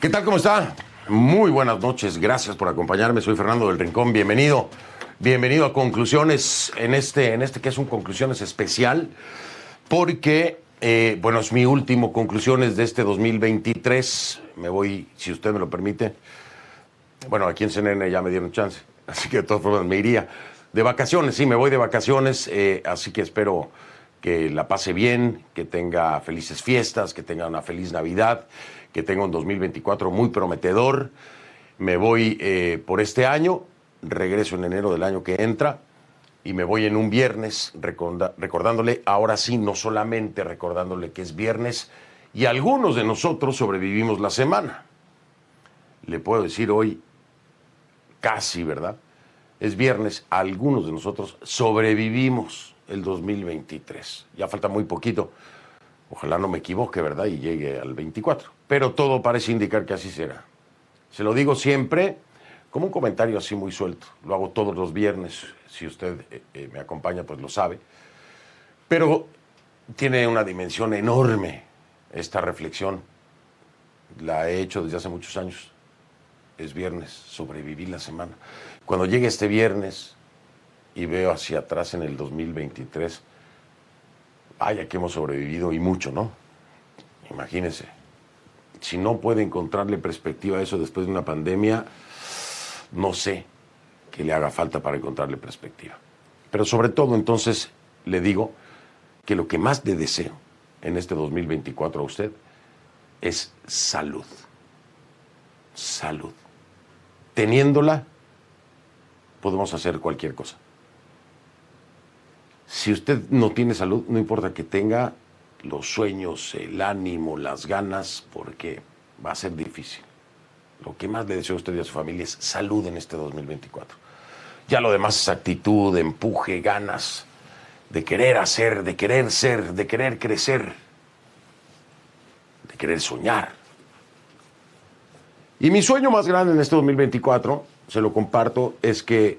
¿Qué tal? ¿Cómo está? Muy buenas noches, gracias por acompañarme. Soy Fernando del Rincón, bienvenido. Bienvenido a Conclusiones en este, en este que es un Conclusiones especial, porque, eh, bueno, es mi último Conclusiones de este 2023. Me voy, si usted me lo permite. Bueno, aquí en CNN ya me dieron chance, así que de todas formas me iría. De vacaciones, sí, me voy de vacaciones, eh, así que espero que la pase bien, que tenga felices fiestas, que tenga una feliz Navidad, que tenga un 2024 muy prometedor. Me voy eh, por este año, regreso en enero del año que entra y me voy en un viernes recordándole, ahora sí, no solamente recordándole que es viernes y algunos de nosotros sobrevivimos la semana. Le puedo decir hoy, casi, ¿verdad? Es viernes, algunos de nosotros sobrevivimos el 2023. Ya falta muy poquito. Ojalá no me equivoque, ¿verdad? Y llegue al 24. Pero todo parece indicar que así será. Se lo digo siempre como un comentario así muy suelto. Lo hago todos los viernes. Si usted eh, eh, me acompaña, pues lo sabe. Pero tiene una dimensión enorme esta reflexión. La he hecho desde hace muchos años. Es viernes, sobreviví la semana. Cuando llegue este viernes y veo hacia atrás en el 2023, vaya que hemos sobrevivido y mucho, ¿no? Imagínense. Si no puede encontrarle perspectiva a eso después de una pandemia, no sé qué le haga falta para encontrarle perspectiva. Pero sobre todo entonces le digo que lo que más le deseo en este 2024 a usted es salud. Salud. Teniéndola, podemos hacer cualquier cosa. Si usted no tiene salud, no importa que tenga los sueños, el ánimo, las ganas, porque va a ser difícil. Lo que más le deseo a usted y a su familia es salud en este 2024. Ya lo demás es actitud, empuje, ganas, de querer hacer, de querer ser, de querer crecer, de querer soñar. Y mi sueño más grande en este 2024, se lo comparto, es que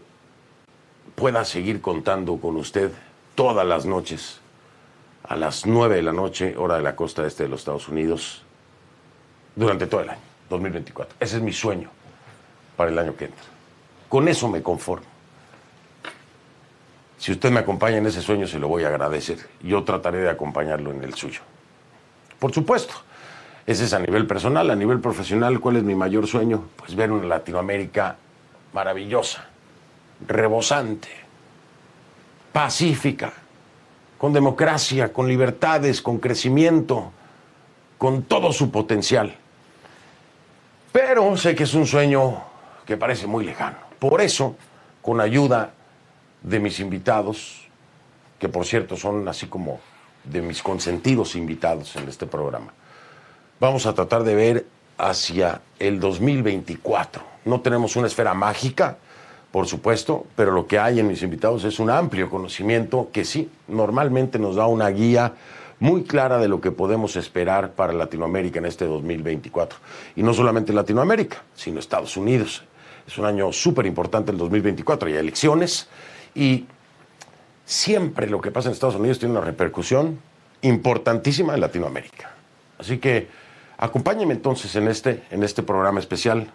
pueda seguir contando con usted todas las noches a las 9 de la noche, hora de la costa este de los Estados Unidos, durante todo el año, 2024. Ese es mi sueño para el año que entra. Con eso me conformo. Si usted me acompaña en ese sueño, se lo voy a agradecer. Yo trataré de acompañarlo en el suyo. Por supuesto, ese es a nivel personal. A nivel profesional, ¿cuál es mi mayor sueño? Pues ver una Latinoamérica maravillosa, rebosante, pacífica, con democracia, con libertades, con crecimiento, con todo su potencial. Pero sé que es un sueño que parece muy lejano. Por eso, con ayuda de mis invitados, que por cierto son así como de mis consentidos invitados en este programa, vamos a tratar de ver hacia el 2024. No tenemos una esfera mágica, por supuesto, pero lo que hay en mis invitados es un amplio conocimiento que sí, normalmente nos da una guía muy clara de lo que podemos esperar para Latinoamérica en este 2024. Y no solamente Latinoamérica, sino Estados Unidos. Es un año súper importante el 2024, hay elecciones y siempre lo que pasa en Estados Unidos tiene una repercusión importantísima en Latinoamérica. Así que acompáñenme entonces en este, en este programa especial,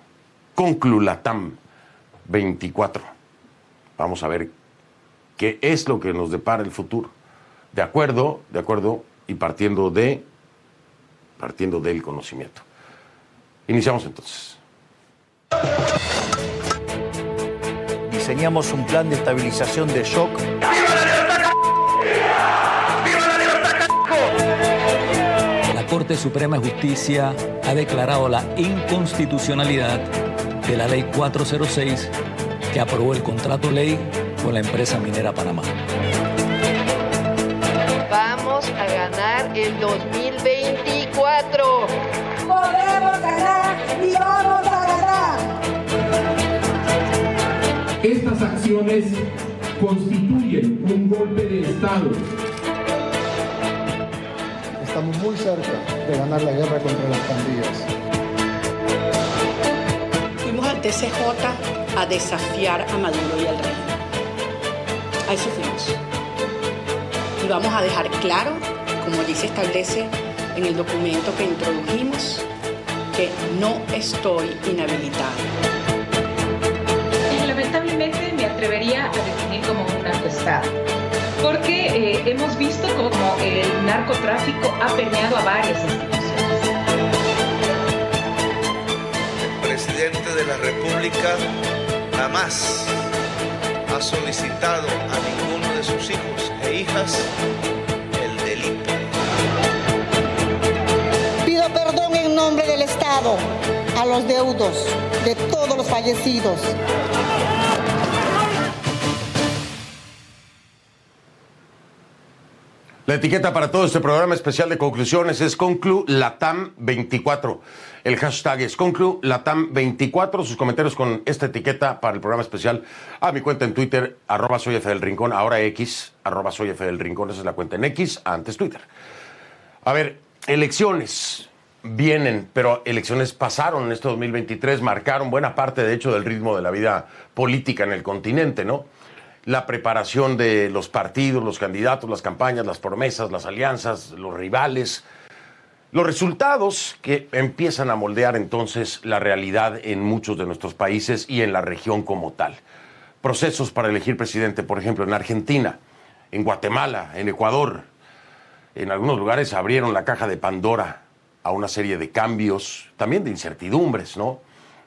Conclulatam 24. Vamos a ver qué es lo que nos depara el futuro. De acuerdo, de acuerdo, y partiendo de, partiendo del conocimiento. Iniciamos entonces. Diseñamos un plan de estabilización de shock La Corte Suprema de Justicia ha declarado la inconstitucionalidad de la Ley 406 que aprobó el contrato ley con la empresa minera Panamá. Vamos a ganar el 2024. Podemos ganar y vamos a ganar. Estas acciones constituyen un golpe de Estado. Estamos muy cerca de ganar la guerra contra las pandillas. TCJ a desafiar a Maduro y al régimen. A eso fuimos. Y vamos a dejar claro, como allí se establece en el documento que introdujimos, que no estoy inhabilitado. Y lamentablemente me atrevería a definir como un narcoestado, porque eh, hemos visto como el narcotráfico ha permeado a varias instituciones. De la República jamás ha solicitado a ninguno de sus hijos e hijas el delito. Pido perdón en nombre del Estado a los deudos de todos los fallecidos. La etiqueta para todo este programa especial de conclusiones es Conclu Latam 24. El hashtag es Conclu Latam 24. Sus comentarios con esta etiqueta para el programa especial a mi cuenta en Twitter, arroba soy Rincón, ahora X, arroba soy esa es la cuenta en X, antes Twitter. A ver, elecciones vienen, pero elecciones pasaron en este 2023, marcaron buena parte, de hecho, del ritmo de la vida política en el continente, ¿no? la preparación de los partidos, los candidatos, las campañas, las promesas, las alianzas, los rivales, los resultados que empiezan a moldear entonces la realidad en muchos de nuestros países y en la región como tal. Procesos para elegir presidente, por ejemplo, en Argentina, en Guatemala, en Ecuador. En algunos lugares abrieron la caja de Pandora a una serie de cambios, también de incertidumbres, ¿no?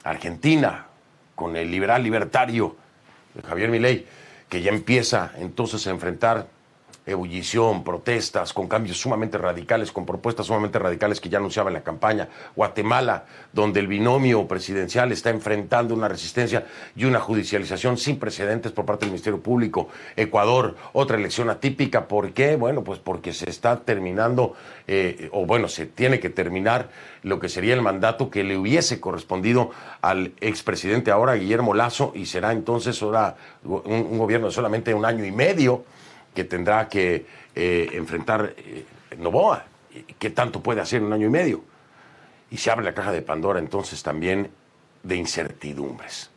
Argentina, con el liberal libertario Javier Milei, que ya empieza entonces a enfrentar ebullición, protestas, con cambios sumamente radicales, con propuestas sumamente radicales que ya anunciaba en la campaña. Guatemala, donde el binomio presidencial está enfrentando una resistencia y una judicialización sin precedentes por parte del Ministerio Público. Ecuador, otra elección atípica. ¿Por qué? Bueno, pues porque se está terminando, eh, o bueno, se tiene que terminar lo que sería el mandato que le hubiese correspondido al expresidente ahora, Guillermo Lazo, y será entonces ahora un, un gobierno de solamente un año y medio que tendrá que eh, enfrentar eh, Novoa. ¿Qué tanto puede hacer en un año y medio? Y se abre la caja de Pandora entonces también de incertidumbres.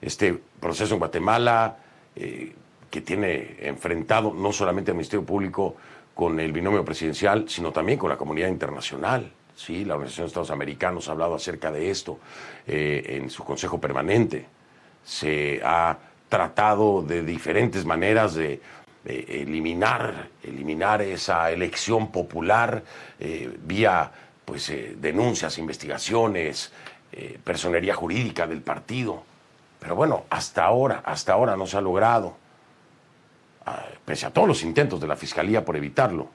Este proceso en Guatemala, eh, que tiene enfrentado no solamente al Ministerio Público con el binomio presidencial, sino también con la comunidad internacional. Sí, la Organización de Estados Americanos ha hablado acerca de esto en su Consejo Permanente. Se ha tratado de diferentes maneras de eh, eliminar, eliminar esa elección popular eh, vía pues, eh, denuncias, investigaciones, personería jurídica del partido. Pero bueno, hasta ahora, hasta ahora no se ha logrado, ah, pese a todos los intentos de la Fiscalía por evitarlo.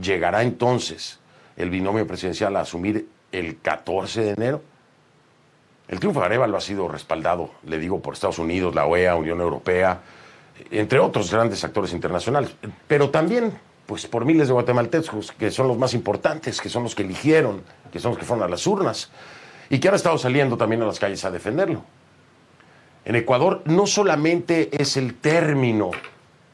¿Llegará entonces el binomio presidencial a asumir el 14 de enero? El triunfo de Arevalo ha sido respaldado, le digo, por Estados Unidos, la OEA, Unión Europea, entre otros grandes actores internacionales, pero también pues por miles de guatemaltecos que son los más importantes, que son los que eligieron, que son los que fueron a las urnas y que han estado saliendo también a las calles a defenderlo. En Ecuador no solamente es el término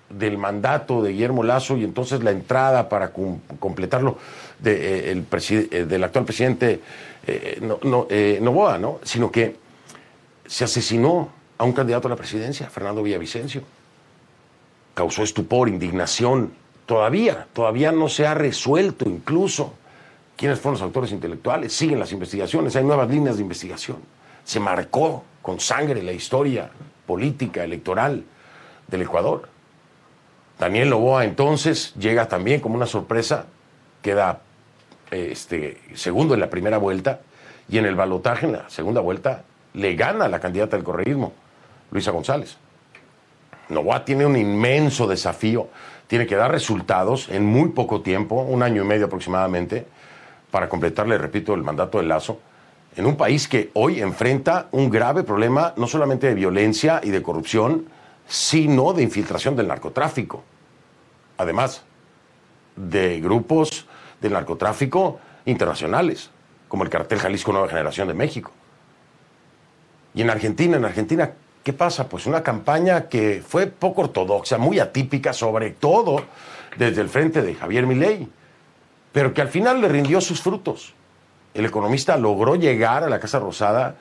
del mandato de Guillermo Lazo y entonces la entrada para completarlo eh, eh, del actual presidente eh, Novoa, ¿no? sino que se asesinó a un candidato a la presidencia, Fernando Villavicencio causó estupor, indignación. Todavía, todavía no se ha resuelto incluso quiénes fueron los autores intelectuales. Siguen las investigaciones, hay nuevas líneas de investigación. Se marcó con sangre la historia política, electoral del Ecuador. Daniel Loboa entonces llega también como una sorpresa, queda este, segundo en la primera vuelta y en el balotaje en la segunda vuelta le gana la candidata del correísmo, Luisa González. Novoa tiene un inmenso desafío, tiene que dar resultados en muy poco tiempo, un año y medio aproximadamente, para completarle, repito, el mandato de Lazo, en un país que hoy enfrenta un grave problema no solamente de violencia y de corrupción, sino de infiltración del narcotráfico. Además, de grupos del narcotráfico internacionales, como el cartel Jalisco Nueva Generación de México. Y en Argentina, en Argentina, ¿qué pasa? Pues una campaña que fue poco ortodoxa, muy atípica, sobre todo desde el frente de Javier Milei, pero que al final le rindió sus frutos. El economista logró llegar a la Casa Rosada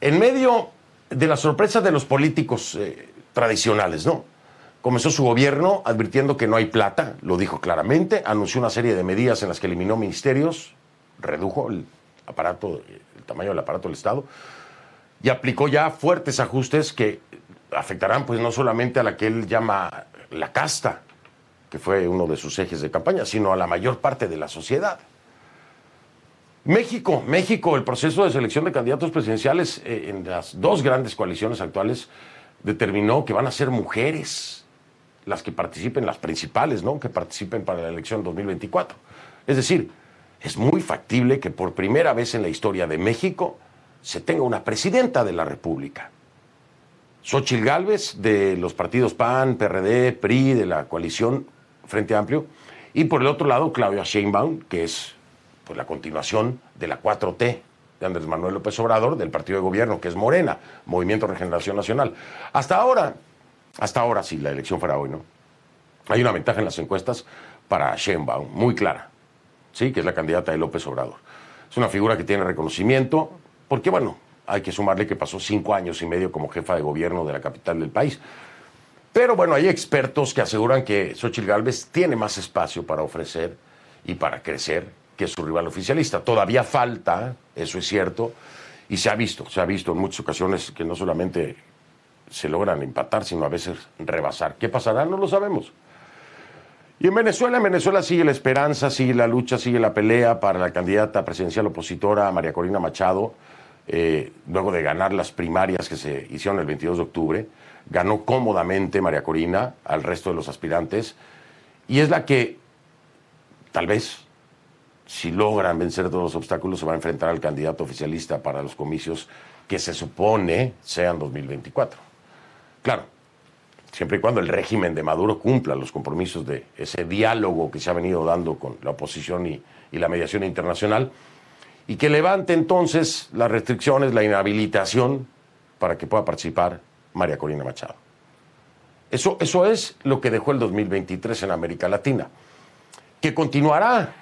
en medio de la sorpresa de los políticos eh, tradicionales, ¿no? Comenzó su gobierno advirtiendo que no hay plata, lo dijo claramente, anunció una serie de medidas en las que eliminó ministerios, redujo el aparato, el tamaño del aparato del Estado y aplicó ya fuertes ajustes que afectarán pues no solamente a la que él llama la casta, que fue uno de sus ejes de campaña, sino a la mayor parte de la sociedad. México, México, el proceso de selección de candidatos presidenciales eh, en las dos grandes coaliciones actuales determinó que van a ser mujeres las que participen, las principales, ¿no? Que participen para la elección 2024. Es decir, es muy factible que por primera vez en la historia de México se tenga una presidenta de la República. Xochitl Gálvez, de los partidos PAN, PRD, PRI, de la coalición Frente Amplio, y por el otro lado, Claudia Sheinbaum, que es pues, la continuación de la 4T de Andrés Manuel López Obrador, del partido de gobierno, que es Morena, Movimiento Regeneración Nacional. Hasta ahora, hasta ahora, si la elección fuera hoy, ¿no? Hay una ventaja en las encuestas para Sheinbaum, muy clara, ¿sí? Que es la candidata de López Obrador. Es una figura que tiene reconocimiento, porque, bueno, hay que sumarle que pasó cinco años y medio como jefa de gobierno de la capital del país. Pero bueno, hay expertos que aseguran que Xochitl Gálvez tiene más espacio para ofrecer y para crecer que su rival oficialista. Todavía falta, eso es cierto, y se ha visto, se ha visto en muchas ocasiones que no solamente se logran empatar, sino a veces rebasar. ¿Qué pasará? No lo sabemos. Y en Venezuela, en Venezuela sigue la esperanza, sigue la lucha, sigue la pelea para la candidata presidencial opositora María Corina Machado, eh, luego de ganar las primarias que se hicieron el 22 de octubre. Ganó cómodamente María Corina al resto de los aspirantes y es la que, tal vez, si logran vencer todos los obstáculos, se va a enfrentar al candidato oficialista para los comicios que se supone sean 2024. Claro, siempre y cuando el régimen de Maduro cumpla los compromisos de ese diálogo que se ha venido dando con la oposición y, la mediación internacional, y que levante entonces las restricciones, la inhabilitación para que pueda participar María Corina Machado. Eso, eso es lo que dejó el 2023 en América Latina, que continuará,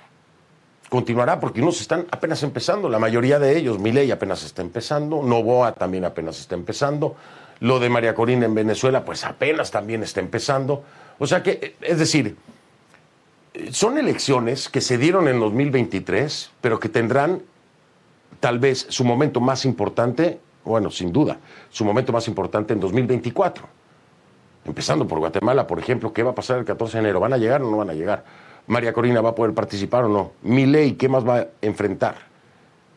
continuará porque unos están apenas empezando, la mayoría de ellos, Milei apenas está empezando, Novoa también apenas está empezando, lo de María Corina en Venezuela, pues apenas también está empezando. O sea que, es decir, son elecciones que se dieron en 2023, pero que tendrán tal vez su momento más importante, bueno, sin duda, su momento más importante en 2024. Empezando por Guatemala, por ejemplo, ¿qué va a pasar el 14 de enero? ¿Van a llegar o no van a llegar? ¿María Corina va a poder participar o no? ¿Mi ley qué más va a enfrentar?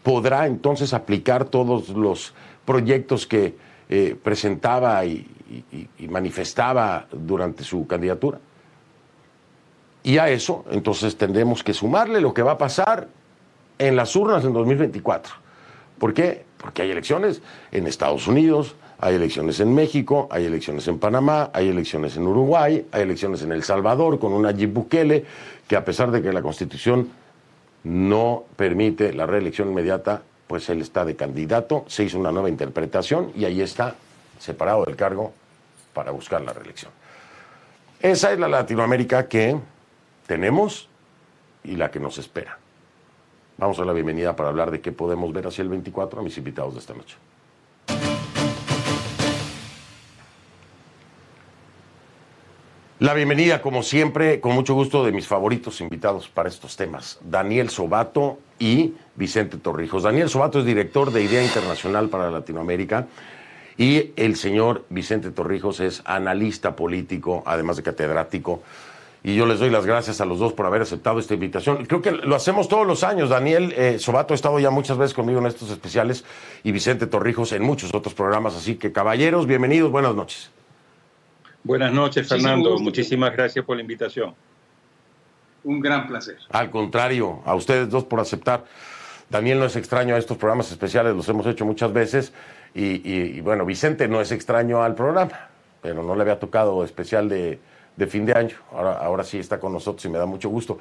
¿Podrá entonces aplicar todos los proyectos que eh, presentaba y, manifestaba durante su candidatura. Y a eso, entonces, tendremos que sumarle lo que va a pasar en las urnas en 2024. ¿Por qué? Porque hay elecciones en Estados Unidos, hay elecciones en México, hay elecciones en Panamá, hay elecciones en Uruguay, hay elecciones en El Salvador con una Nayib Bukele que a pesar de que la Constitución no permite la reelección inmediata, pues él está de candidato, se hizo una nueva interpretación y ahí está, separado del cargo, para buscar la reelección. Esa es la Latinoamérica que tenemos y la que nos espera. Vamos a la bienvenida para hablar de qué podemos ver hacia el 24 a mis invitados de esta noche. La bienvenida, como siempre, con mucho gusto de mis favoritos invitados para estos temas, Daniel Sobato y Vicente Torrijos. Daniel Sobato es director de Idea Internacional para Latinoamérica y el señor Vicente Torrijos es analista político, además de catedrático. Y yo les doy las gracias a los dos por haber aceptado esta invitación. Creo que lo hacemos todos los años. Daniel eh, Sobato ha estado ya muchas veces conmigo en estos especiales y Vicente Torrijos en muchos otros programas. Así que, caballeros, bienvenidos, buenas noches. Buenas noches, Fernando. Muchísimas gracias por la invitación. Un gran placer. Al contrario, a ustedes dos por aceptar. Daniel no es extraño a estos programas especiales, los hemos hecho muchas veces. Y, bueno, Vicente no es extraño al programa, pero no le había tocado especial de, fin de año. Ahora, ahora sí está con nosotros y me da mucho gusto.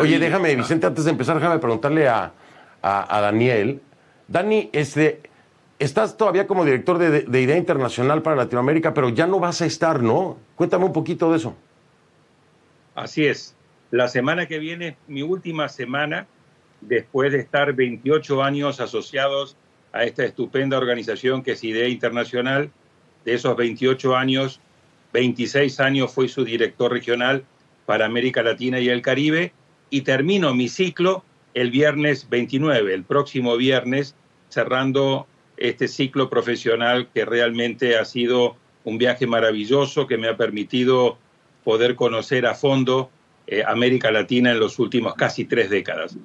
Oye, déjame, Vicente, antes de empezar, déjame preguntarle a, a, Daniel. Dani, este, estás todavía como director de, de, Idea Internacional para Latinoamérica, pero ya no vas a estar, ¿no? Cuéntame un poquito de eso. Así es. La semana que viene, mi última semana, después de estar 28 años asociados a esta estupenda organización que es IDEA Internacional. De esos 28 años, 26 años fui su director regional para América Latina y el Caribe y termino mi ciclo el viernes 29, el próximo viernes, cerrando este ciclo profesional que realmente ha sido un viaje maravilloso que me ha permitido poder conocer a fondo eh, América Latina en los últimos casi tres décadas.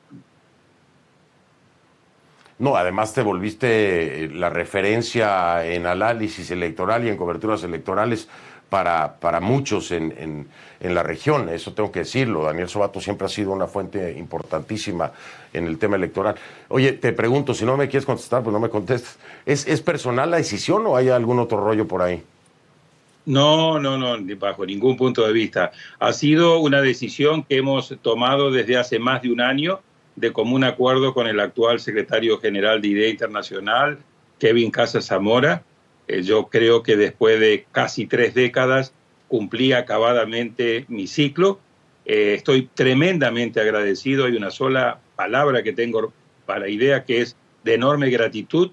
No, además te volviste eh, la referencia en análisis electoral y en coberturas electorales para, para muchos en, en, la región, eso tengo que decirlo. Daniel Sobato siempre ha sido una fuente importantísima en el tema electoral. Oye, te pregunto, si no me quieres contestar, pues no me contestes. ¿Es, ¿Es personal la decisión o hay algún otro rollo por ahí? No, no, no, bajo ningún punto de vista. Ha sido una decisión que hemos tomado desde hace más de un año de común acuerdo con el actual secretario general de IDEA Internacional, Kevin Casas Zamora. Eh, yo creo que después de casi tres décadas cumplí acabadamente mi ciclo. Eh, estoy tremendamente agradecido. Hay una sola palabra que tengo para IDEA que es de enorme gratitud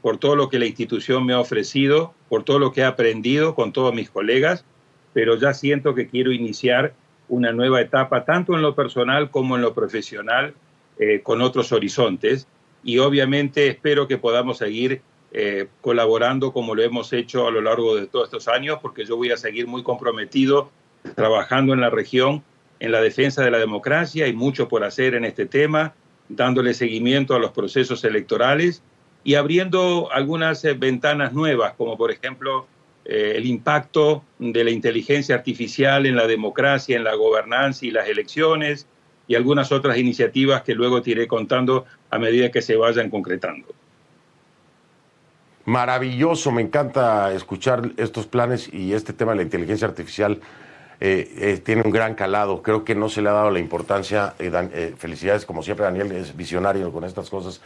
por todo lo que la institución me ha ofrecido, por todo lo que he aprendido con todos mis colegas, pero ya siento que quiero iniciar una nueva etapa, tanto en lo personal como en lo profesional, eh, con otros horizontes y obviamente espero que podamos seguir eh, colaborando como lo hemos hecho a lo largo de todos estos años, porque yo voy a seguir muy comprometido trabajando en la región en la defensa de la democracia, hay mucho por hacer en este tema, dándole seguimiento a los procesos electorales y abriendo algunas eh, ventanas nuevas, como por ejemplo el impacto de la inteligencia artificial en la democracia, en la gobernanza y las elecciones, y algunas otras iniciativas que luego te iré contando a medida que se vayan concretando. Maravilloso, me encanta escuchar estos planes y este tema de la inteligencia artificial eh, eh, tiene un gran calado. Creo que no se le ha dado la importancia. Eh, felicidades, como siempre, Daniel es visionario con estas cosas.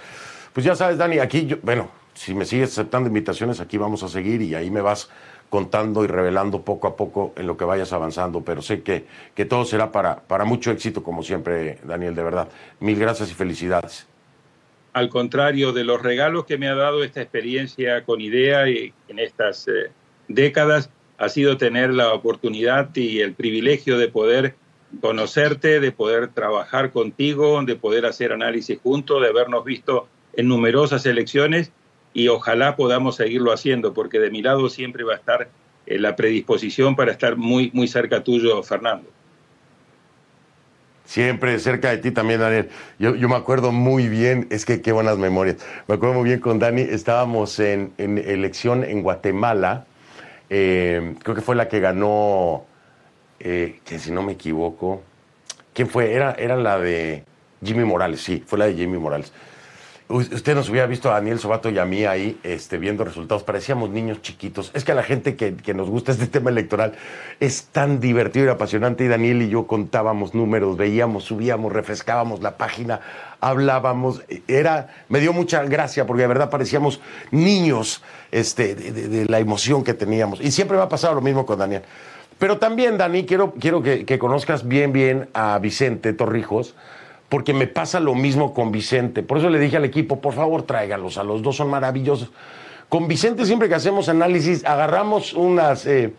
Pues ya sabes, Dani, aquí, yo, bueno, si me sigues aceptando invitaciones, aquí vamos a seguir y ahí me vas contando y revelando poco a poco en lo que vayas avanzando, pero sé que, que todo será para, para mucho éxito, como siempre, Daniel, de verdad. Mil gracias y felicidades. Al contrario, de los regalos que me ha dado esta experiencia con IDEA y en estas eh, décadas, ha sido tener la oportunidad y el privilegio de poder conocerte, de poder trabajar contigo, de poder hacer análisis juntos, de habernos visto en numerosas elecciones y ojalá podamos seguirlo haciendo, porque de mi lado siempre va a estar eh, la predisposición para estar muy, muy cerca tuyo, Fernando. Siempre cerca de ti también, Daniel. Yo, me acuerdo muy bien, es que qué buenas memorias. Me acuerdo muy bien con Dani, estábamos en, en elección en Guatemala, eh, creo que fue la que ganó, eh, que si no me equivoco, ¿quién fue? Era, era la de Jimmy Morales, sí, fue la de Jimmy Morales. Usted nos hubiera visto a Daniel Sobato y a mí ahí este, viendo resultados. Parecíamos niños chiquitos. Es que a la gente que, nos gusta este tema electoral es tan divertido y apasionante. Y Daniel y yo contábamos números, veíamos, subíamos, refrescábamos la página, hablábamos. Era, me dio mucha gracia porque de verdad parecíamos niños este, de, la emoción que teníamos. Y siempre me ha pasado lo mismo con Daniel. Pero también, Dani, quiero, quiero que, que conozcas bien, bien a Vicente Torrijos porque me pasa lo mismo con Vicente. Por eso le dije al equipo, por favor, tráigalos, a los dos son maravillosos. Con Vicente siempre que hacemos análisis, agarramos unas eh,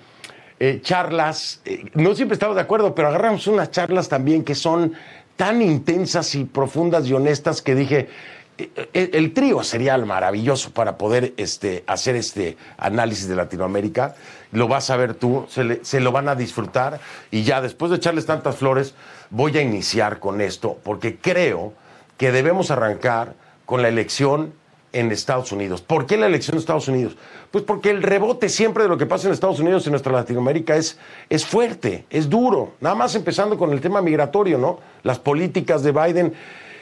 eh, charlas, eh, no siempre estamos de acuerdo, pero agarramos unas charlas también que son tan intensas y profundas y honestas que dije, el, trío sería maravilloso para poder este, hacer este análisis de Latinoamérica. Lo vas a ver tú, se, se lo van a disfrutar y ya después de echarles tantas flores, voy a iniciar con esto porque creo que debemos arrancar con la elección en Estados Unidos. ¿Por qué la elección en Estados Unidos? Pues porque el rebote siempre de lo que pasa en Estados Unidos y en nuestra Latinoamérica es, es fuerte, es duro. Nada más empezando con el tema migratorio, ¿no? Las políticas de Biden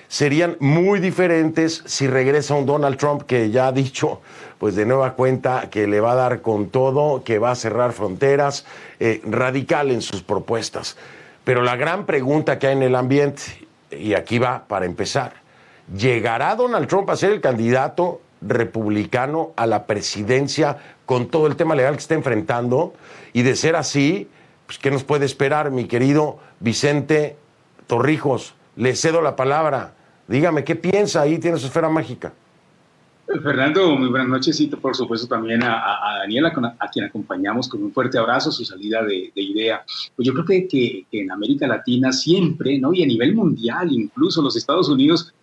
serían muy diferentes si regresa un Donald Trump que ya ha dicho, pues de nueva cuenta, que le va a dar con todo, que va a cerrar fronteras, eh, radical en sus propuestas. Pero la gran pregunta que hay en el ambiente, y aquí va para empezar, ¿llegará Donald Trump a ser el candidato republicano a la presidencia con todo el tema legal que está enfrentando? Y de ser así, pues, ¿qué nos puede esperar, mi querido Vicente Torrijos? Le cedo la palabra. Dígame, ¿qué piensa? Ahí tiene su esfera mágica. Fernando, muy buenas noches y por supuesto también a, Daniela, a, quien acompañamos con un fuerte abrazo, su salida de, idea. Pues yo creo que, que, en América Latina siempre, ¿no? Y a nivel mundial, incluso los Estados Unidos,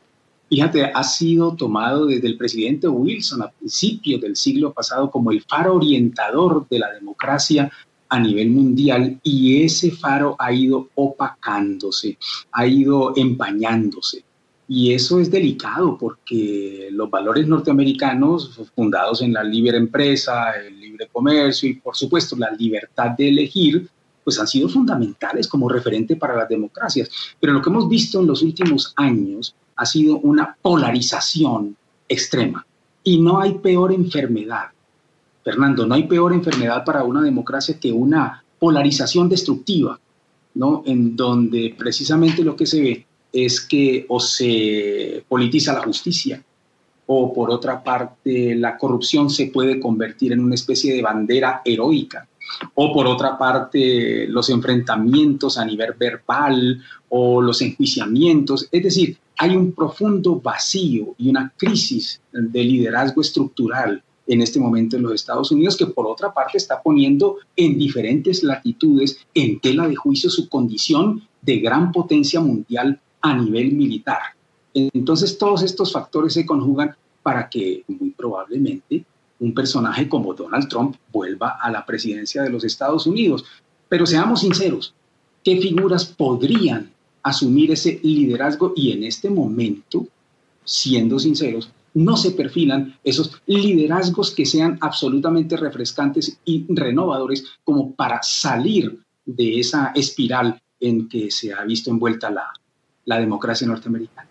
fíjate, ha sido tomado desde el presidente Wilson a principios del siglo pasado como el faro orientador de la democracia a nivel mundial y ese faro ha ido opacándose, ha ido empañándose. Y eso es delicado porque los valores norteamericanos fundados en la libre empresa, el libre comercio y por supuesto la libertad de elegir, pues han sido fundamentales como referente para las democracias. Pero lo que hemos visto en los últimos años ha sido una polarización extrema. Y no hay peor enfermedad Fernando, no hay peor enfermedad para una democracia que una polarización destructiva, ¿no? En donde precisamente lo que se ve es que o se politiza la justicia, o por otra parte la corrupción se puede convertir en una especie de bandera heroica, o por otra parte los enfrentamientos a nivel verbal o los enjuiciamientos, es decir, hay un profundo vacío y una crisis de liderazgo estructural en este momento en los Estados Unidos, que por otra parte está poniendo en diferentes latitudes en tela de juicio su condición de gran potencia mundial a nivel militar. Entonces todos estos factores se conjugan para que muy probablemente un personaje como Donald Trump vuelva a la presidencia de los Estados Unidos. Pero seamos sinceros, ¿qué figuras podrían asumir ese liderazgo? Y en este momento, siendo sinceros, no se perfilan esos liderazgos que sean absolutamente refrescantes y renovadores como para salir de esa espiral en que se ha visto envuelta la, democracia norteamericana.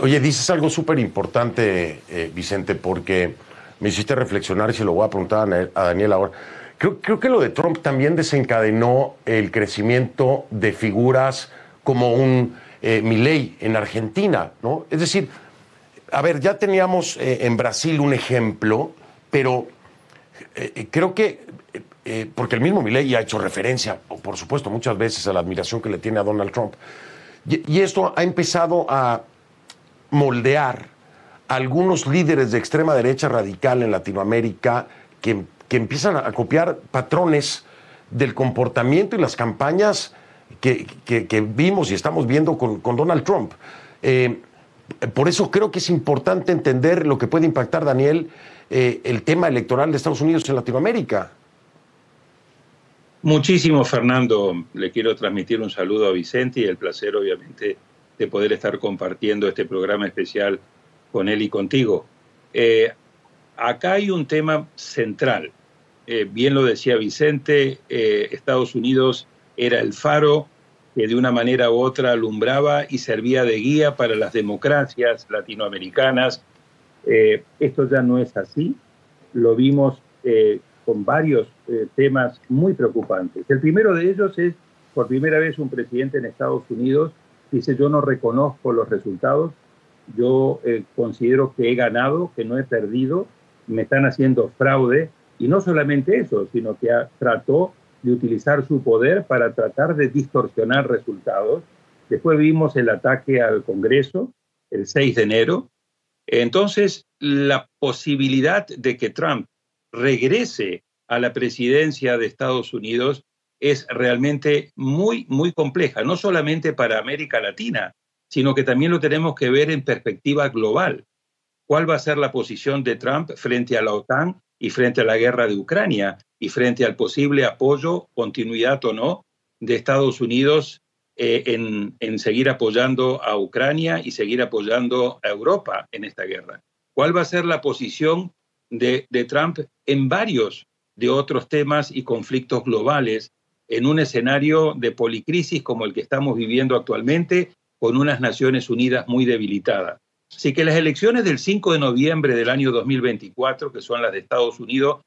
Oye, dices algo súper importante, eh, Vicente, porque me hiciste reflexionar y se lo voy a preguntar a Daniel ahora. Creo, que lo de Trump también desencadenó el crecimiento de figuras como un eh, en Argentina, ¿no? Es decir, a ver, ya teníamos eh, en Brasil un ejemplo, pero eh, creo que, porque el mismo Milei ha hecho referencia, por supuesto, muchas veces a la admiración que le tiene a Donald Trump, y, esto ha empezado a moldear a algunos líderes de extrema derecha radical en Latinoamérica que, que empiezan a copiar patrones del comportamiento y las campañas que, vimos y estamos viendo con, Donald Trump. Eh, por eso creo que es importante entender lo que puede impactar, Daniel, eh, el tema electoral de Estados Unidos en Latinoamérica. Muchísimo, Fernando. Le quiero transmitir un saludo a Vicente y el placer, obviamente, de poder estar compartiendo este programa especial con él y contigo. Eh, acá hay un tema central. bien lo decía Vicente, Estados Unidos era el faro que de una manera u otra alumbraba y servía de guía para las democracias latinoamericanas. Eh, esto ya no es así. Lo vimos eh, con varios eh, temas muy preocupantes. El primero de ellos es, por primera vez, un presidente en Estados Unidos dice, yo no reconozco los resultados, yo considero que he ganado, que no he perdido, me están haciendo fraude, y no solamente eso, sino que trató de utilizar su poder para tratar de distorsionar resultados. Después vimos el ataque al Congreso el 6 de enero. Entonces, la posibilidad de que Trump regrese a la presidencia de Estados Unidos es realmente muy, muy compleja, no solamente para América Latina, sino que también lo tenemos que ver en perspectiva global. ¿Cuál va a ser la posición de Trump frente a la OTAN y frente a la guerra de Ucrania? y frente al posible apoyo, continuidad o no, de Estados Unidos eh, en, seguir apoyando a Ucrania y seguir apoyando a Europa en esta guerra. ¿Cuál va a ser la posición de, Trump en varios de otros temas y conflictos globales en un escenario de policrisis como el que estamos viviendo actualmente, con unas Naciones Unidas muy debilitadas. Así que las elecciones del 5 de noviembre del año 2024, que son las de Estados Unidos,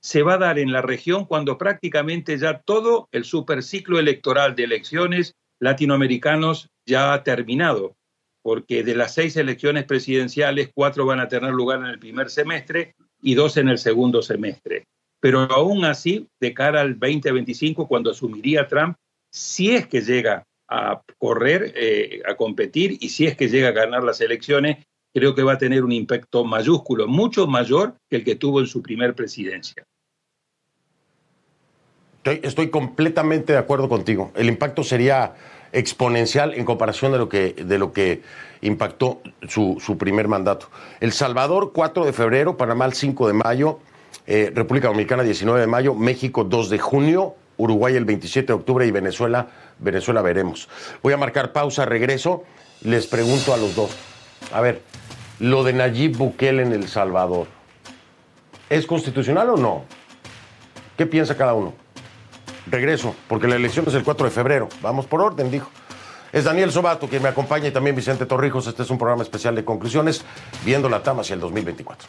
se va a dar en la región cuando prácticamente ya todo el superciclo electoral de elecciones latinoamericanos ya ha terminado, porque de las seis elecciones presidenciales, cuatro van a tener lugar en el primer semestre y dos en el segundo semestre. Pero aún así, de cara al 2025, cuando asumiría Trump, si es que llega a correr, eh, a competir y si es que llega a ganar las elecciones, creo que va a tener un impacto mayúsculo, mucho mayor que el que tuvo en su primer presidencia. Estoy, completamente de acuerdo contigo. El impacto sería exponencial en comparación de lo que, de lo que impactó su, su primer mandato. El Salvador, 4 de febrero, Panamá, el 5 de mayo, eh, República Dominicana, 19 de mayo, México, 2 de junio, Uruguay, el 27 de octubre y Venezuela, Venezuela veremos. Voy a marcar pausa, regreso. Les pregunto a los dos. A ver, lo de Nayib Bukele en El Salvador, ¿es constitucional o no? ¿Qué piensa cada uno? Regreso, porque la elección es el 4 de febrero. Vamos por orden, dijo. Es Daniel Sobato quien me acompaña y también Vicente Torrijos. Este es un programa especial de conclusiones, viendo la TAM hacia el 2024.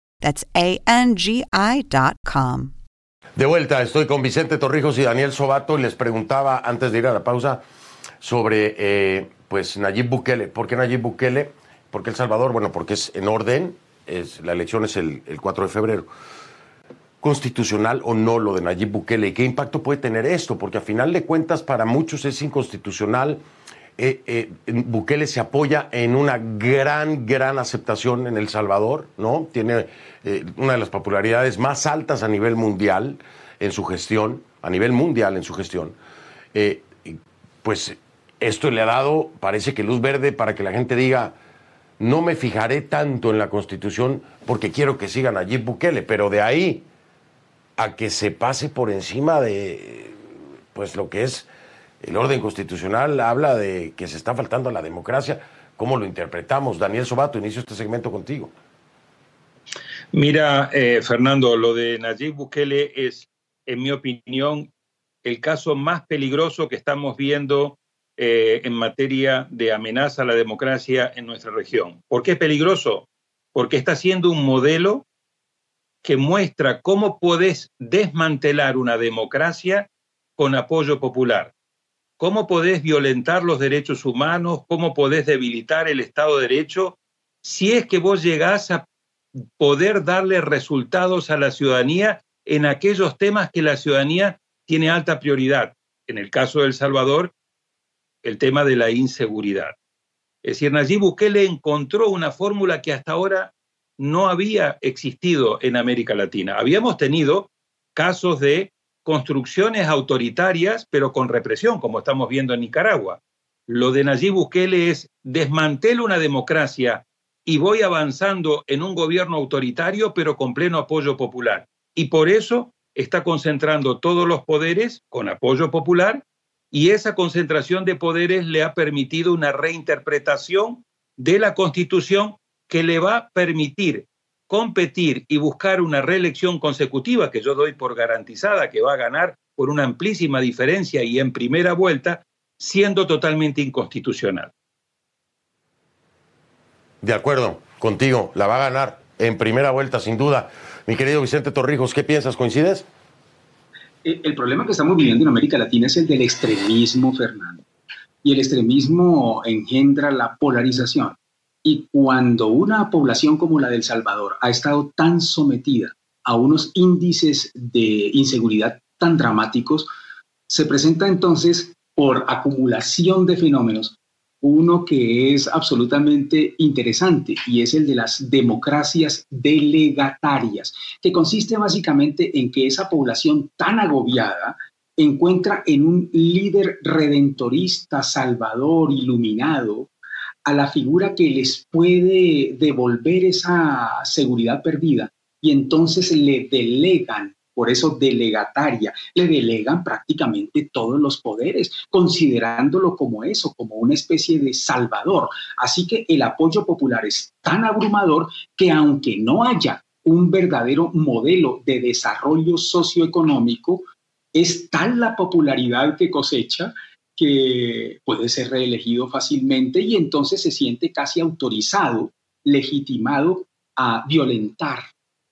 That's A-N-G-I.com. De vuelta, estoy con Vicente Torrijos y Daniel Sobato y les preguntaba antes de ir a la pausa sobre eh, pues Nayib Bukele. ¿Por qué Nayib Bukele? ¿Por qué El Salvador? Bueno, porque es en orden, es, la elección es el, 4 de febrero. ¿Constitucional o no lo de Nayib Bukele? ¿Y qué impacto puede tener esto? Porque a final de cuentas para muchos es inconstitucional. Eh, eh, Bukele se apoya en una gran, gran aceptación en El Salvador, ¿no? Tiene eh, una de las popularidades más altas a nivel mundial en su gestión, a nivel mundial en su gestión. pues esto le ha dado, parece que luz verde para que la gente diga, no me fijaré tanto en la Constitución porque quiero que sigan allí Bukele, pero de ahí a que se pase por encima de pues lo que es el orden constitucional, habla de que se está faltando a la democracia. ¿Cómo lo interpretamos? Daniel Sobato, inicio este segmento contigo. Mira, eh, Fernando, lo de Nayib Bukele es, en mi opinión, el caso más peligroso que estamos viendo eh, en materia de amenaza a la democracia en nuestra región. ¿Por qué es peligroso? Porque está siendo un modelo que muestra cómo podés desmantelar una democracia con apoyo popular, cómo podés violentar los derechos humanos, cómo podés debilitar el Estado de Derecho, si es que vos llegás a poder darle resultados a la ciudadanía en aquellos temas que la ciudadanía tiene alta prioridad. En el caso de El Salvador, el tema de la inseguridad. Es decir, Nayib Bukele encontró una fórmula que hasta ahora no había existido en América Latina. Habíamos tenido casos de construcciones autoritarias, pero con represión, como estamos viendo en Nicaragua. Lo de Nayib Bukele es desmantelo una democracia y voy avanzando en un gobierno autoritario, pero con pleno apoyo popular. Y por eso está concentrando todos los poderes con apoyo popular y esa concentración de poderes le ha permitido una reinterpretación de la Constitución que le va a permitir competir y buscar una reelección consecutiva, que yo doy por garantizada que va a ganar por una amplísima diferencia y en primera vuelta, siendo totalmente inconstitucional. De acuerdo contigo, la va a ganar en primera vuelta, sin duda. Mi querido Vicente Torrijos, ¿qué piensas? ¿Coincides? Eh, el problema que estamos viviendo en América Latina es el del extremismo, Fernando. Y el extremismo engendra la polarización. Y cuando una población como la del Salvador ha estado tan sometida a unos índices de inseguridad tan dramáticos, se presenta entonces por acumulación de fenómenos uno que es absolutamente interesante y es el de las democracias delegatarias, que consiste básicamente en que esa población tan agobiada encuentra en un líder redentorista, salvador, iluminado, a la figura que les puede devolver esa seguridad perdida y entonces le delegan por eso delegataria, le delegan prácticamente todos los poderes, considerándolo como eso, como una especie de salvador. Así que el apoyo popular es tan abrumador que aunque no haya un verdadero modelo de desarrollo socioeconómico, es tal la popularidad que cosecha que puede ser reelegido fácilmente y entonces se siente casi autorizado, legitimado a violentar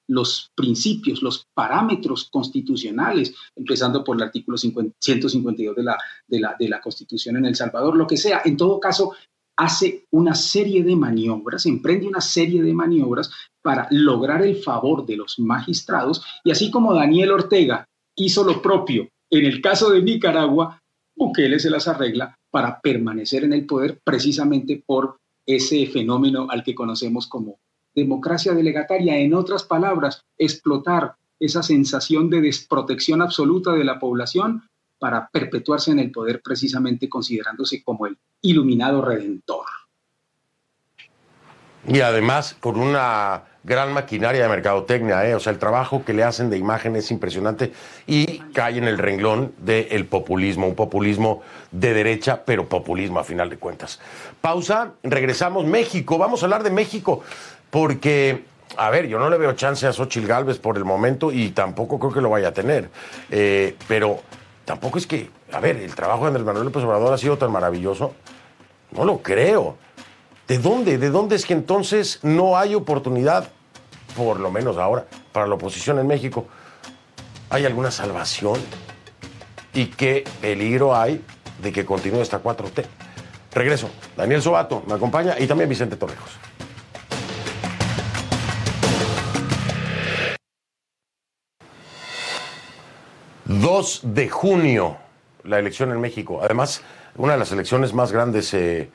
los principios, los parámetros constitucionales, empezando por el artículo 152 de la, de, la, de la Constitución en El Salvador, lo que sea. En todo caso, hace una serie de maniobras, emprende una serie de maniobras para lograr el favor de los magistrados y así como Daniel Ortega hizo lo propio en el caso de Nicaragua, Bukele se las arregla para permanecer en el poder precisamente por ese fenómeno al que conocemos como democracia delegataria, en otras palabras, explotar esa sensación de desprotección absoluta de la población para perpetuarse en el poder precisamente considerándose como el iluminado redentor. Y además con una gran maquinaria de mercadotecnia, ¿eh? o sea, el trabajo que le hacen de imagen es impresionante y cae en el renglón del populismo, un populismo de derecha, pero populismo a final de cuentas. Pausa, regresamos. México, vamos a hablar de México. Porque, a ver, yo no le veo chance a Xochitl Galvez por el momento y tampoco creo que lo vaya a tener. Eh, pero tampoco es que, a ver, el trabajo de Andrés Manuel López Obrador ha sido tan maravilloso. No lo creo. ¿De dónde? ¿De dónde es que entonces no hay oportunidad, por lo menos ahora, para la oposición en México? ¿Hay alguna salvación? ¿Y qué peligro hay de que continúe esta 4T? Regreso. Daniel Sobato me acompaña y también Vicente Torrijos. 2 de junio, la elección en México. Además, una de las elecciones más grandes eh,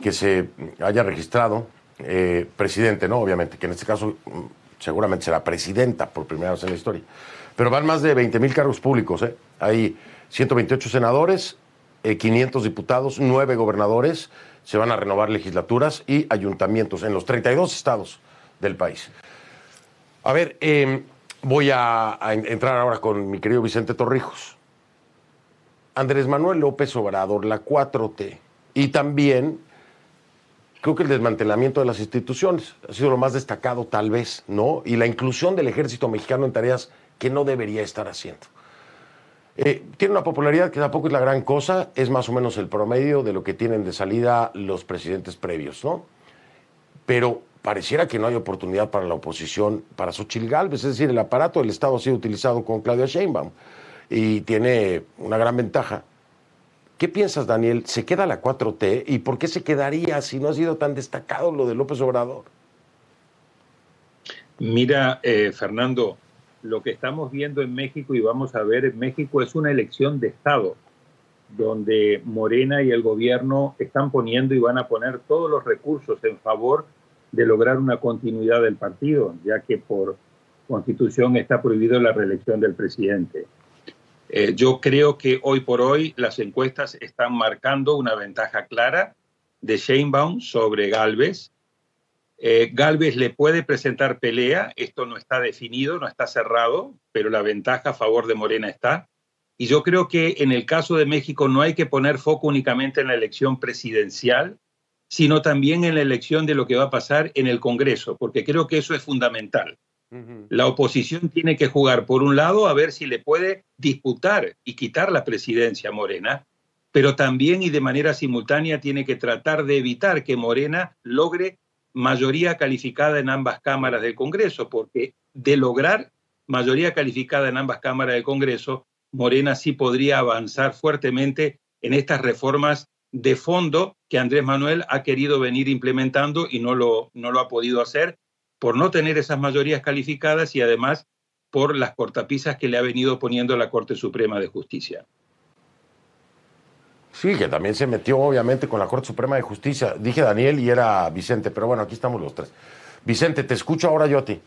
que se haya registrado, eh, presidente, ¿no? Obviamente, que en este caso mm, seguramente será presidenta por primera vez en la historia. Pero van más de 20 mil cargos públicos, ¿eh? Hay 128 senadores, 500 eh, diputados, 9 gobernadores, se van a renovar legislaturas y ayuntamientos en los 32 estados del país. A ver, eh, Voy a, entrar ahora con mi querido Vicente Torrijos. Andrés Manuel López Obrador, la 4T, y también creo que el desmantelamiento de las instituciones ha sido lo más destacado tal vez, ¿no? Y la inclusión del ejército mexicano en tareas que no debería estar haciendo. Eh, tiene una popularidad que tampoco es la gran cosa, es más o menos el promedio de lo que tienen de salida los presidentes previos, ¿no? Pero pareciera que no hay oportunidad para la oposición, para Xochitl Galvez, es decir, el aparato del Estado ha sido utilizado con Claudia Sheinbaum y tiene una gran ventaja. ¿Qué piensas, Daniel? ¿Se queda la 4T? ¿Y por qué se quedaría si no ha sido tan destacado lo de López Obrador? Mira, eh, Fernando, lo que estamos viendo en México y vamos a ver en México es una elección de Estado, donde Morena y el gobierno están poniendo y van a poner todos los recursos en favor de lograr una continuidad del partido, ya que por constitución está prohibido la reelección del presidente. Eh, yo creo que hoy por hoy las encuestas están marcando una ventaja clara de Sheinbaum sobre Galvez. Eh, Galvez le puede presentar pelea, esto no está definido, no está cerrado, pero la ventaja a favor de Morena está. Y yo creo que en el caso de México no hay que poner foco únicamente en la elección presidencial, sino también en la elección de lo que va a pasar en el Congreso, porque creo que eso es fundamental. La oposición tiene que jugar, por un lado, a ver si le puede disputar y quitar la presidencia a Morena, pero también y de manera simultánea tiene que tratar de evitar que Morena logre mayoría calificada en ambas cámaras del Congreso, porque de lograr mayoría calificada en ambas cámaras del Congreso, Morena sí podría avanzar fuertemente en estas reformas de fondo que Andrés Manuel ha querido venir implementando y no lo, no lo ha podido hacer por no tener esas mayorías calificadas y además por las cortapisas que le ha venido poniendo la Corte Suprema de Justicia. Sí, que también se metió obviamente con la Corte Suprema de Justicia. Dije Daniel y era Vicente, pero bueno, aquí estamos los tres. Vicente, te escucho ahora yo a ti.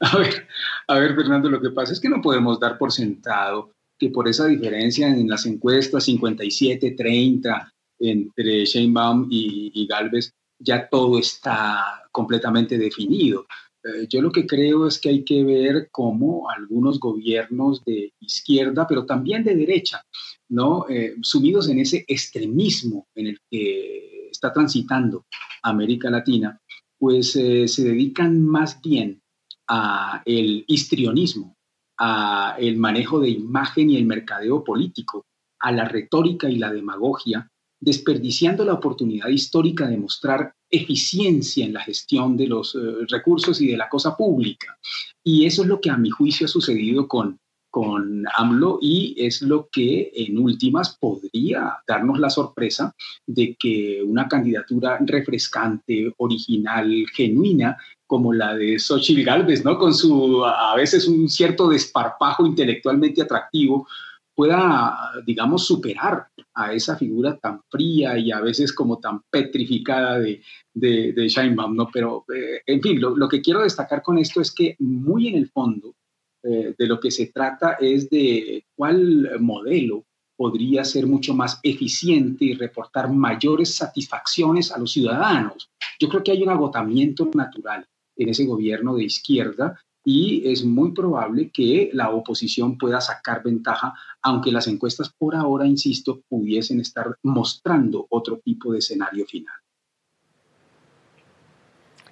A ver, a ver, Fernando, lo que pasa es que no podemos dar por sentado que por esa diferencia en las encuestas 57-30 entre Sheinbaum y, y Galvez, ya todo está completamente definido. Eh, yo lo que creo es que hay que ver cómo algunos gobiernos de izquierda, pero también de derecha, ¿no? Eh, sumidos en ese extremismo en el que está transitando América Latina, pues eh, se dedican más bien a el histrionismo, a el manejo de imagen y el mercadeo político, a la retórica y la demagogia, desperdiciando la oportunidad histórica de mostrar eficiencia en la gestión de los eh, recursos y de la cosa pública. Y eso es lo que a mi juicio ha sucedido con, con AMLO y es lo que en últimas podría darnos la sorpresa de que una candidatura refrescante, original, genuina, como la de Xochitl Galvez, ¿no? Con su a veces un cierto desparpajo intelectualmente atractivo, pueda, digamos, superar a esa figura tan fría y a veces como tan petrificada de, de, de ¿no? Pero, eh, en fin, lo, que quiero destacar con esto es que muy en el fondo eh, de lo que se trata es de cuál modelo podría ser mucho más eficiente y reportar mayores satisfacciones a los ciudadanos. Yo creo que hay un agotamiento natural en ese gobierno de izquierda y es muy probable que la oposición pueda sacar ventaja, aunque las encuestas por ahora, insisto, pudiesen estar mostrando otro tipo de escenario final.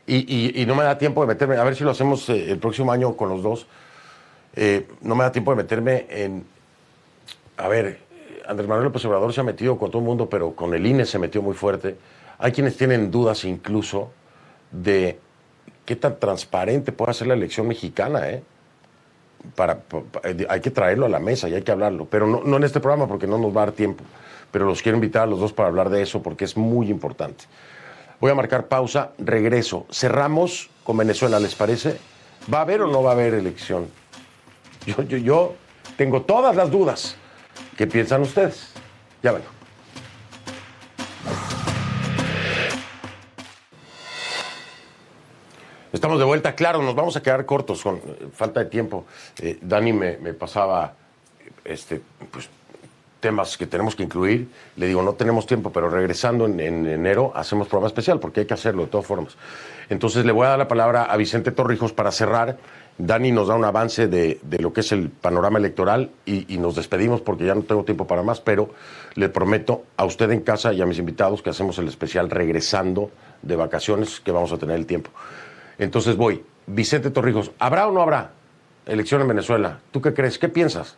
Y, no me da tiempo de meterme, a ver si lo hacemos eh, el próximo año con los dos. Eh, no me da tiempo de meterme en. A ver, Andrés Manuel López Obrador se ha metido con todo el mundo, pero con el INE se metió muy fuerte. Hay quienes tienen dudas incluso de qué tan transparente puede ser la elección mexicana, ¿eh? Para, hay que traerlo a la mesa y hay que hablarlo, pero no, en este programa porque no nos va a dar tiempo, pero los quiero invitar a los dos para hablar de eso porque es muy importante. Voy a marcar pausa, regreso. Cerramos con Venezuela, ¿les parece? ¿Va a haber o no va a haber elección? Yo, yo, yo tengo todas las dudas. ¿Qué piensan ustedes? Ya vengo. Estamos de vuelta, claro, nos vamos a quedar cortos con eh, falta de tiempo. Eh, Dani me, pasaba este, pues, temas que tenemos que incluir. Le digo, no tenemos tiempo, pero regresando en, enero hacemos programa especial porque hay que hacerlo de todas formas. Entonces le voy a dar la palabra a Vicente Torrijos para cerrar. Dani nos da un avance de, lo que es el panorama electoral y, nos despedimos porque ya no tengo tiempo para más, pero le prometo a usted en casa y a mis invitados que hacemos el especial regresando de vacaciones que vamos a tener el tiempo. Entonces voy. Vicente Torrijos, ¿habrá o no habrá elección en Venezuela? ¿Tú qué crees? ¿Qué piensas?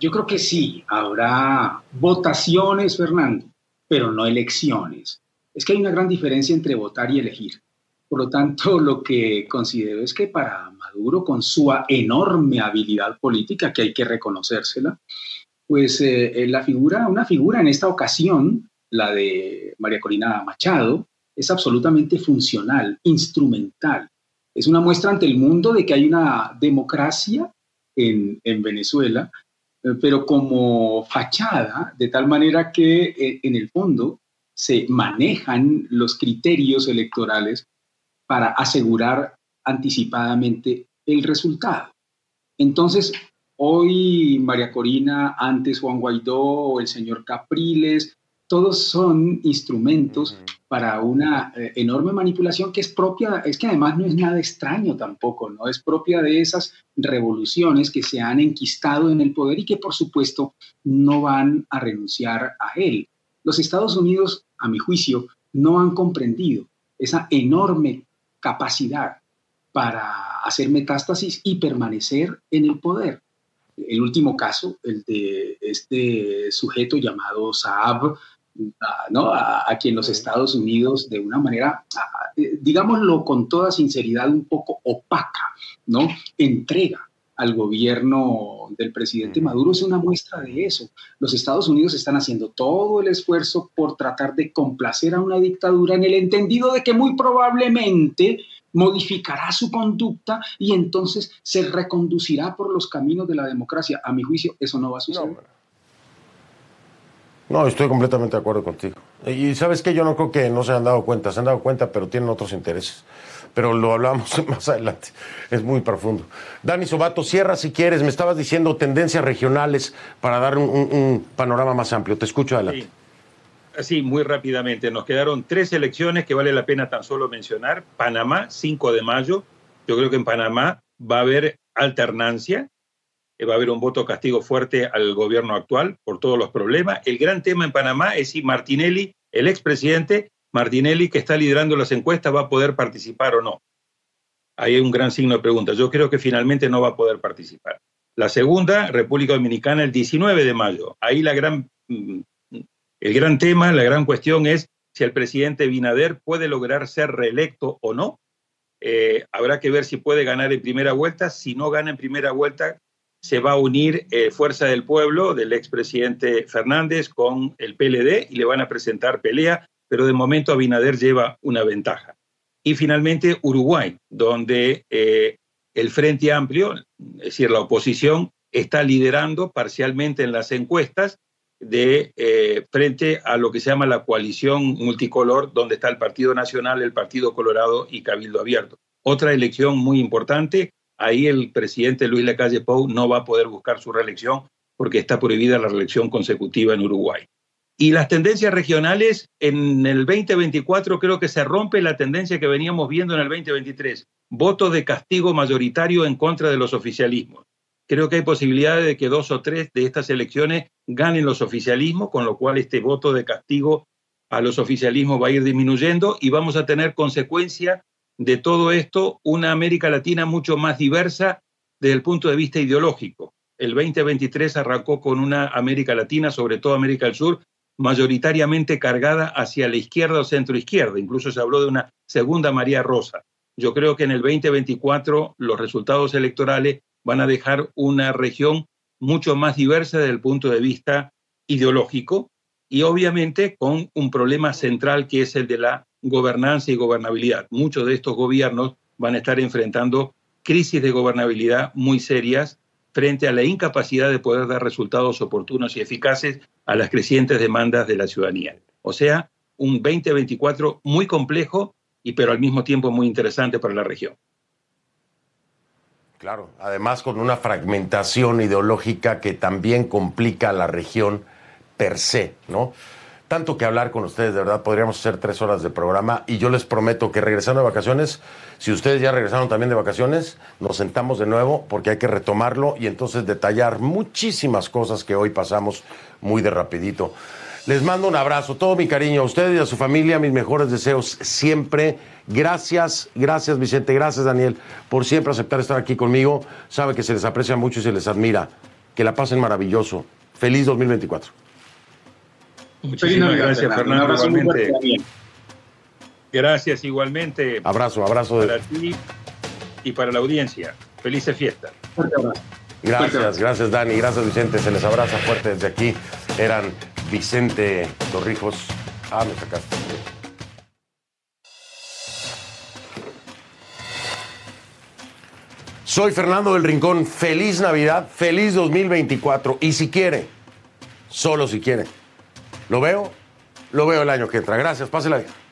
Yo creo que sí, habrá votaciones, Fernando, pero no elecciones. Es que hay una gran diferencia entre votar y elegir. Por lo tanto, lo que considero es que para Maduro, con su enorme habilidad política, que hay que reconocérsela, pues eh, la figura, una figura en esta ocasión, la de María Corina Machado, es absolutamente funcional, instrumental. Es una muestra ante el mundo de que hay una democracia en, Venezuela, eh, pero como fachada, de tal manera que eh, en el fondo se manejan los criterios electorales para asegurar anticipadamente el resultado. Entonces, hoy María Corina, antes Juan Guaidó el señor Capriles, todos son instrumentos para una eh, enorme manipulación que es propia, es que además no es nada extraño tampoco, ¿no? Es propia de esas revoluciones que se han enquistado en el poder y que por supuesto no van a renunciar a él. Los Estados Unidos, a mi juicio, no han comprendido esa enorme capacidad para hacer metástasis y permanecer en el poder. El último caso, el de este sujeto llamado Saab, a, ¿no? a, quien los Estados Unidos de una manera, eh, digámoslo con toda sinceridad, un poco opaca, ¿no? entrega al gobierno del presidente Maduro es una muestra de eso. Los Estados Unidos están haciendo todo el esfuerzo por tratar de complacer a una dictadura en el entendido de que muy probablemente modificará su conducta y entonces se reconducirá por los caminos de la democracia. A mi juicio, eso no va a suceder. No, estoy completamente de acuerdo contigo. Y sabes que yo no creo que no se han dado cuenta, se han dado cuenta, pero tienen otros intereses. Pero lo hablamos más adelante, es muy profundo. Dani Sobato, cierra si quieres, me estabas diciendo tendencias regionales para dar un, panorama más amplio. Te escucho adelante. Sí. sí, muy rápidamente. Nos quedaron tres elecciones que vale la pena tan solo mencionar. Panamá, 5 de mayo. Yo creo que en Panamá va a haber alternancia va a haber un voto castigo fuerte al gobierno actual por todos los problemas. El gran tema en Panamá es si Martinelli, el expresidente Martinelli, que está liderando las encuestas, va a poder participar o no. Ahí hay un gran signo de pregunta. Yo creo que finalmente no va a poder participar. La segunda, República Dominicana, el 19 de mayo. Ahí la gran, mm, el gran tema, la gran cuestión es si el presidente Binader puede lograr ser reelecto o no. Eh, habrá que ver si puede ganar en primera vuelta. Si no gana en primera vuelta, se va a unir eh, Fuerza del Pueblo del expresidente Fernández con el PLD y le van a presentar pelea, pero de momento Abinader lleva una ventaja. Y finalmente Uruguay, donde eh, el Frente Amplio, es decir, la oposición, está liderando parcialmente en las encuestas de eh, frente a lo que se llama la coalición multicolor, donde está el Partido Nacional, el Partido Colorado y Cabildo Abierto. Otra elección muy importante ahí el presidente Luis Lacalle Pou no va a poder buscar su reelección porque está prohibida la reelección consecutiva en Uruguay. Y las tendencias regionales, en el 2024 creo que se rompe la tendencia que veníamos viendo en el 2023, voto de castigo mayoritario en contra de los oficialismos. Creo que hay posibilidades de que dos o tres de estas elecciones ganen los oficialismos, con lo cual este voto de castigo a los oficialismos va a ir disminuyendo y vamos a tener consecuencias de todo esto una América Latina mucho más diversa desde el punto de vista ideológico. El 2023 arrancó con una América Latina, sobre todo América del Sur, mayoritariamente cargada hacia la izquierda o centro izquierda. Incluso se habló de una segunda María Rosa. Yo creo que en el 2024 los resultados electorales van a dejar una región mucho más diversa desde el punto de vista ideológico y obviamente con un problema central que es el de la gobernanza y gobernabilidad. Muchos de estos gobiernos van a estar enfrentando crisis de gobernabilidad muy serias frente a la incapacidad de poder dar resultados oportunos y eficaces a las crecientes demandas de la ciudadanía. O sea, un 2024 muy complejo y pero al mismo tiempo muy interesante para la región. Claro, además con una fragmentación ideológica que también complica a la región per se, ¿no? Tanto que hablar con ustedes, de verdad, podríamos hacer tres horas de programa y yo les prometo que regresando de vacaciones, si ustedes ya regresaron también de vacaciones, nos sentamos de nuevo porque hay que retomarlo y entonces detallar muchísimas cosas que hoy pasamos muy de rapidito. Les mando un abrazo, todo mi cariño a ustedes y a su familia, mis mejores deseos siempre. Gracias, gracias Vicente, gracias Daniel por siempre aceptar estar aquí conmigo. Sabe que se les aprecia mucho y se les admira. Que la pasen maravilloso. Feliz 2024. Muchísimas gracias, Fernando. igualmente. Gracias igualmente. Abrazo, abrazo. Para ti y para la audiencia. Felices fiestas. Gracias, gracias Dani, gracias Vicente. Se les abraza fuerte desde aquí. Eran Vicente Torrijos. Ah, me sacaste. Soy Fernando del Rincón. Feliz Navidad, feliz 2024. Y si quiere, solo si quiere lo veo, lo veo el año que entra. Gracias, pásela bien.